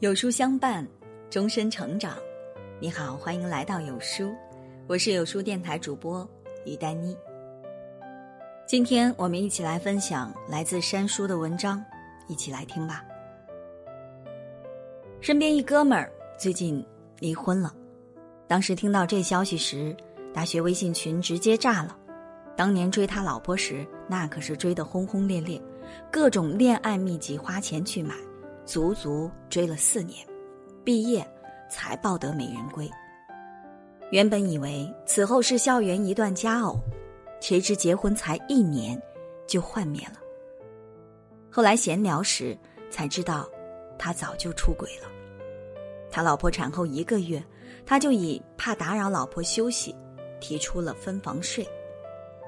有书相伴，终身成长。你好，欢迎来到有书，我是有书电台主播于丹妮。今天我们一起来分享来自山叔的文章，一起来听吧。身边一哥们儿最近离婚了，当时听到这消息时，大学微信群直接炸了。当年追他老婆时，那可是追得轰轰烈烈，各种恋爱秘籍花钱去买。足足追了四年，毕业才抱得美人归。原本以为此后是校园一段佳偶，谁知结婚才一年就幻灭了。后来闲聊时才知道，他早就出轨了。他老婆产后一个月，他就以怕打扰老婆休息，提出了分房睡。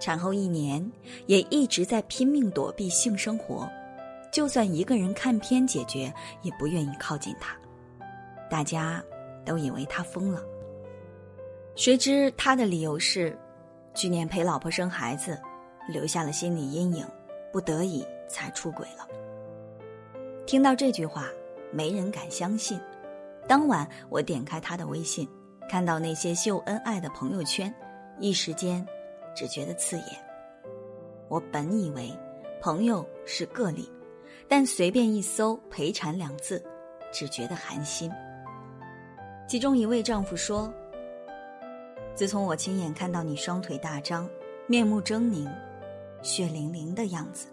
产后一年，也一直在拼命躲避性生活。就算一个人看片解决，也不愿意靠近他。大家都以为他疯了。谁知他的理由是，去年陪老婆生孩子，留下了心理阴影，不得已才出轨了。听到这句话，没人敢相信。当晚我点开他的微信，看到那些秀恩爱的朋友圈，一时间只觉得刺眼。我本以为朋友是个例。但随便一搜“陪产”两字，只觉得寒心。其中一位丈夫说：“自从我亲眼看到你双腿大张、面目狰狞、血淋淋的样子，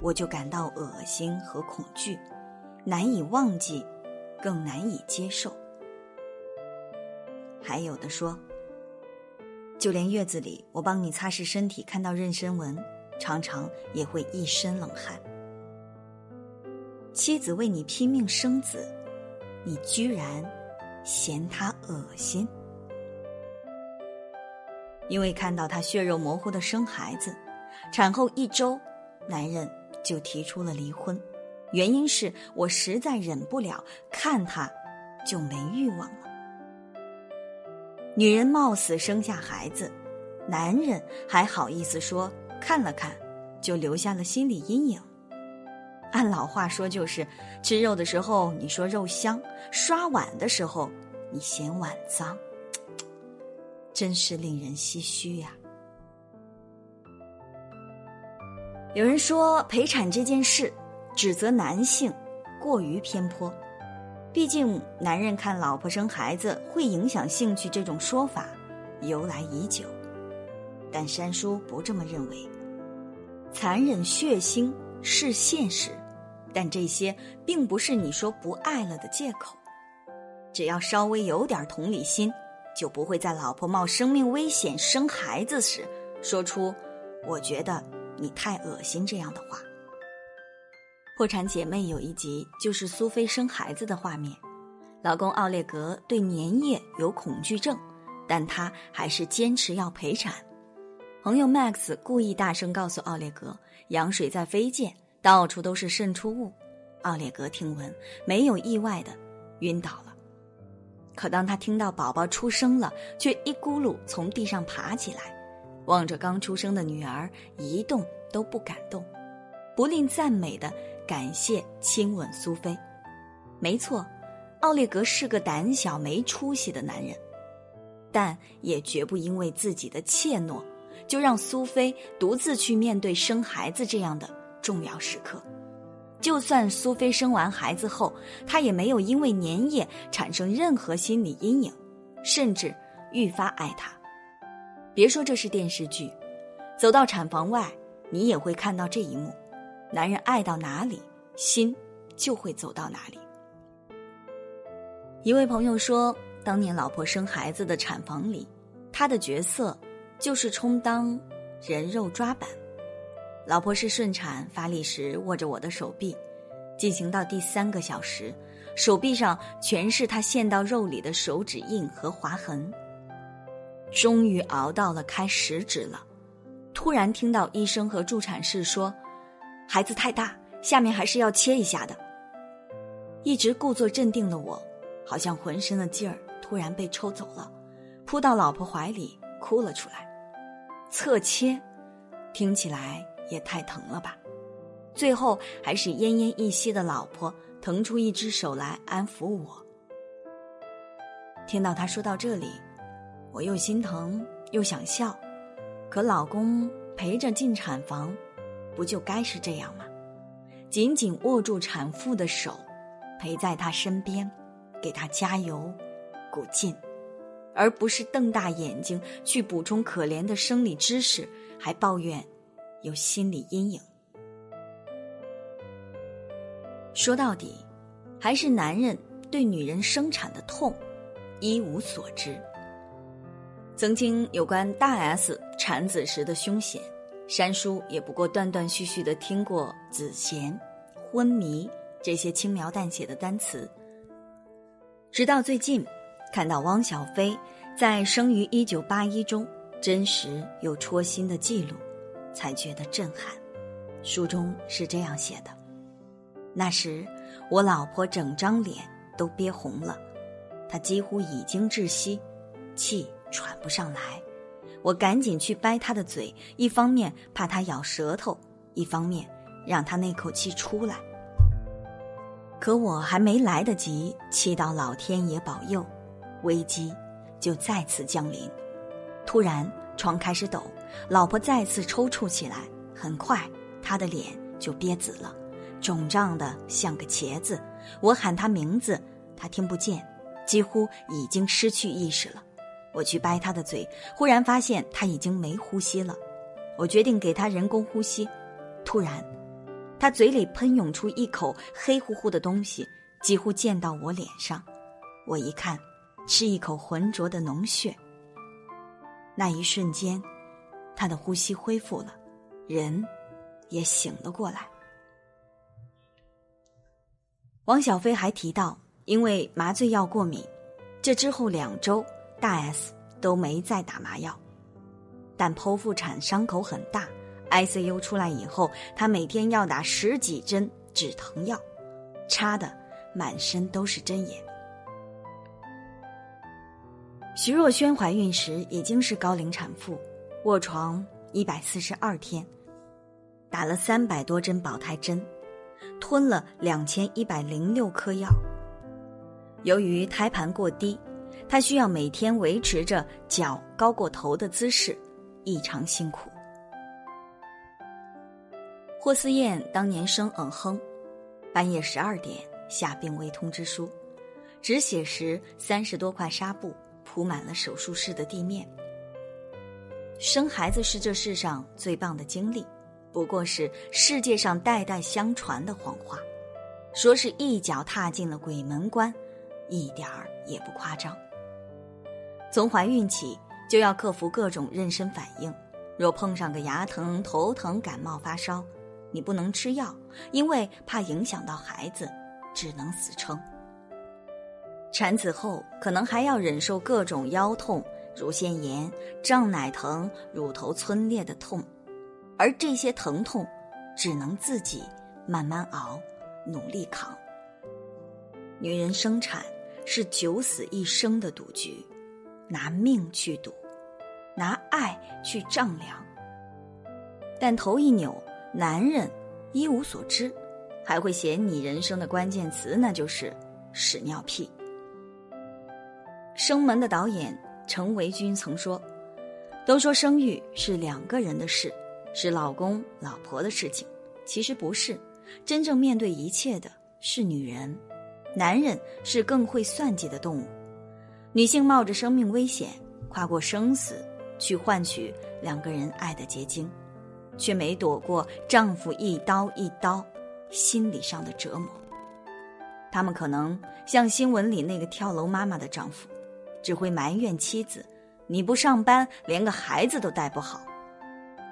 我就感到恶心和恐惧，难以忘记，更难以接受。”还有的说：“就连月子里我帮你擦拭身体，看到妊娠纹，常常也会一身冷汗。”妻子为你拼命生子，你居然嫌他恶心？因为看到他血肉模糊的生孩子，产后一周，男人就提出了离婚，原因是我实在忍不了看他就没欲望了。女人冒死生下孩子，男人还好意思说看了看就留下了心理阴影。按老话说，就是吃肉的时候你说肉香，刷碗的时候你嫌碗脏，真是令人唏嘘呀。有人说陪产这件事，指责男性过于偏颇，毕竟男人看老婆生孩子会影响兴趣这种说法由来已久，但山叔不这么认为，残忍血腥是现实。但这些并不是你说不爱了的借口，只要稍微有点同理心，就不会在老婆冒生命危险生孩子时说出“我觉得你太恶心”这样的话。破产姐妹有一集就是苏菲生孩子的画面，老公奥列格对粘液有恐惧症，但他还是坚持要陪产。朋友 Max 故意大声告诉奥列格，羊水在飞溅。到处都是渗出物，奥列格听闻没有意外的晕倒了。可当他听到宝宝出生了，却一咕噜从地上爬起来，望着刚出生的女儿，一动都不敢动，不吝赞美的感谢亲吻苏菲。没错，奥列格是个胆小没出息的男人，但也绝不因为自己的怯懦，就让苏菲独自去面对生孩子这样的。重要时刻，就算苏菲生完孩子后，她也没有因为粘液产生任何心理阴影，甚至愈发爱他。别说这是电视剧，走到产房外，你也会看到这一幕：男人爱到哪里，心就会走到哪里。一位朋友说，当年老婆生孩子的产房里，他的角色就是充当人肉抓板。老婆是顺产发力时握着我的手臂，进行到第三个小时，手臂上全是他陷到肉里的手指印和划痕。终于熬到了开食指了，突然听到医生和助产士说：“孩子太大，下面还是要切一下的。”一直故作镇定的我，好像浑身的劲儿突然被抽走了，扑到老婆怀里哭了出来。侧切，听起来。也太疼了吧！最后还是奄奄一息的老婆腾出一只手来安抚我。听到他说到这里，我又心疼又想笑，可老公陪着进产房，不就该是这样吗？紧紧握住产妇的手，陪在她身边，给她加油鼓劲，而不是瞪大眼睛去补充可怜的生理知识，还抱怨有心理阴影。说到底，还是男人对女人生产的痛一无所知。曾经有关大 S 产子时的凶险，山叔也不过断断续续的听过子痫、昏迷这些轻描淡写的单词。直到最近，看到汪小菲在《生于一九八一》中真实又戳心的记录，才觉得震撼。书中是这样写的。那时，我老婆整张脸都憋红了，她几乎已经窒息，气喘不上来。我赶紧去掰她的嘴，一方面怕她咬舌头，一方面让她那口气出来。可我还没来得及祈祷老天爷保佑，危机就再次降临。突然，床开始抖，老婆再次抽搐起来，很快她的脸就憋紫了。肿胀的像个茄子，我喊他名字，他听不见，几乎已经失去意识了。我去掰他的嘴，忽然发现他已经没呼吸了。我决定给他人工呼吸，突然，他嘴里喷涌出一口黑乎乎的东西，几乎溅到我脸上。我一看，是一口浑浊的脓血。那一瞬间，他的呼吸恢复了，人也醒了过来。王小飞还提到，因为麻醉药过敏，这之后两周大 S 都没再打麻药。但剖腹产伤口很大，ICU 出来以后，她每天要打十几针止疼药，插的满身都是针眼。徐若瑄怀孕时已经是高龄产妇，卧床一百四十二天，打了三百多针保胎针。吞了两千一百零六颗药。由于胎盘过低，她需要每天维持着脚高过头的姿势，异常辛苦。霍思燕当年生嗯哼，半夜十二点下病危通知书，止血时三十多块纱布铺满了手术室的地面。生孩子是这世上最棒的经历。不过是世界上代代相传的谎话，说是一脚踏进了鬼门关，一点儿也不夸张。从怀孕起就要克服各种妊娠反应，若碰上个牙疼、头疼、感冒、发烧，你不能吃药，因为怕影响到孩子，只能死撑。产子后可能还要忍受各种腰痛、乳腺炎、胀奶疼、乳头皴裂的痛。而这些疼痛，只能自己慢慢熬，努力扛。女人生产是九死一生的赌局，拿命去赌，拿爱去丈量。但头一扭，男人一无所知，还会嫌你人生的关键词，那就是屎尿屁。生门的导演程维军曾说：“都说生育是两个人的事。”是老公老婆的事情，其实不是。真正面对一切的是女人，男人是更会算计的动物。女性冒着生命危险，跨过生死，去换取两个人爱的结晶，却没躲过丈夫一刀一刀心理上的折磨。他们可能像新闻里那个跳楼妈妈的丈夫，只会埋怨妻子：“你不上班，连个孩子都带不好。”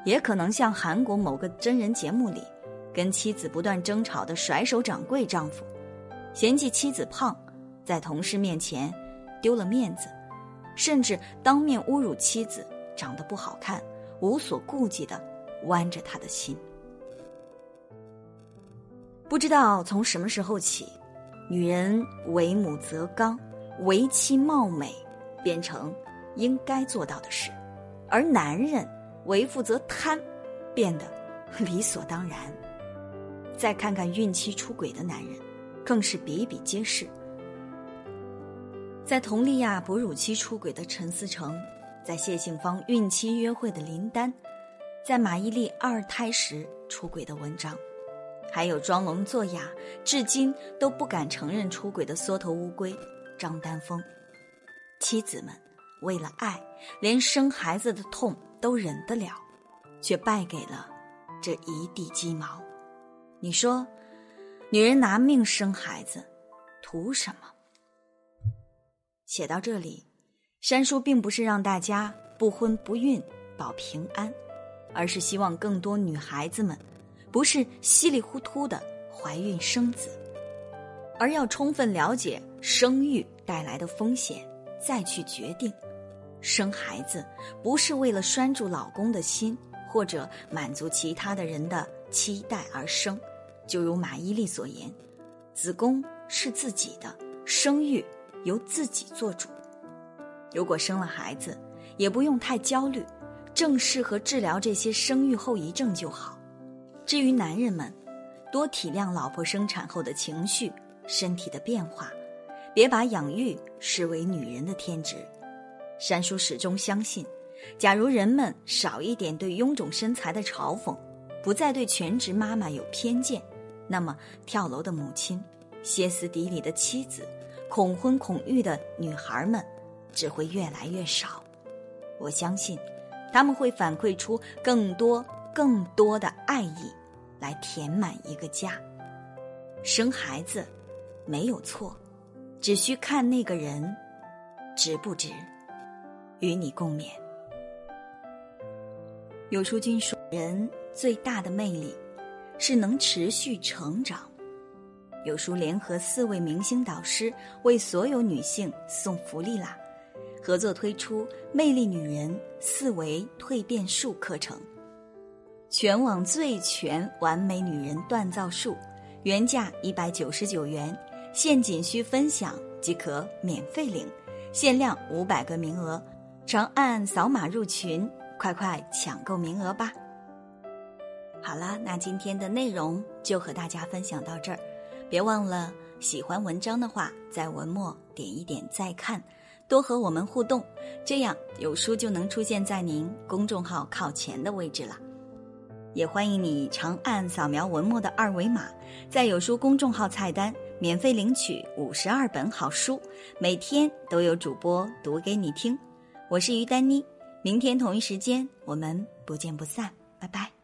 也可能像韩国某个真人节目里，跟妻子不断争吵的甩手掌柜丈夫，嫌弃妻子胖，在同事面前丢了面子，甚至当面侮辱妻子长得不好看，无所顾忌的剜着他的心。不知道从什么时候起，女人为母则刚，为妻貌美，变成应该做到的事，而男人。为负责贪，变得理所当然。再看看孕期出轨的男人，更是比比皆是。在佟丽娅哺乳期出轨的陈思成，在谢杏芳孕期约会的林丹，在马伊琍二胎时出轨的文章，还有装聋作哑至今都不敢承认出轨的缩头乌龟张丹峰。妻子们为了爱，连生孩子的痛都忍得了，却败给了这一地鸡毛。你说，女人拿命生孩子，图什么？写到这里，山叔并不是让大家不婚不孕保平安，而是希望更多女孩子们不是稀里糊涂的怀孕生子，而要充分了解生育带来的风险，再去决定。生孩子不是为了拴住老公的心，或者满足其他的人的期待而生。就如马伊琍所言，子宫是自己的，生育。由自己做主，如果生了孩子，也不用太焦虑，正适合治疗这些生育后遗症就好。至于男人们，多体谅老婆生产后的情绪、身体的变化，别把养育视为女人的天职。山叔始终相信，假如人们少一点对臃肿身材的嘲讽，不再对全职妈妈有偏见，那么跳楼的母亲、歇斯底里的妻子。恐婚恐育的女孩们只会越来越少，我相信他们会反馈出更多更多的爱意，来填满一个家。生孩子没有错，只需看那个人值不值与你共勉。有书君说，人最大的魅力是能持续成长。有书联合四位明星导师为所有女性送福利啦！合作推出《魅力女人四维蜕变术》课程，全网最全完美女人锻造术，原价一百九十九元，现仅需分享即可免费领，限量五百个名额，长按扫码入群，快快抢购名额吧！好了，那今天的内容就和大家分享到这儿。别忘了，喜欢文章的话，在文末点一点再看，多和我们互动，这样有书就能出现在您公众号靠前的位置了。也欢迎你长按扫描文末的二维码，在有书公众号菜单免费领取五十二本好书，每天都有主播读给你听。我是于丹妮，明天同一时间我们不见不散，拜拜。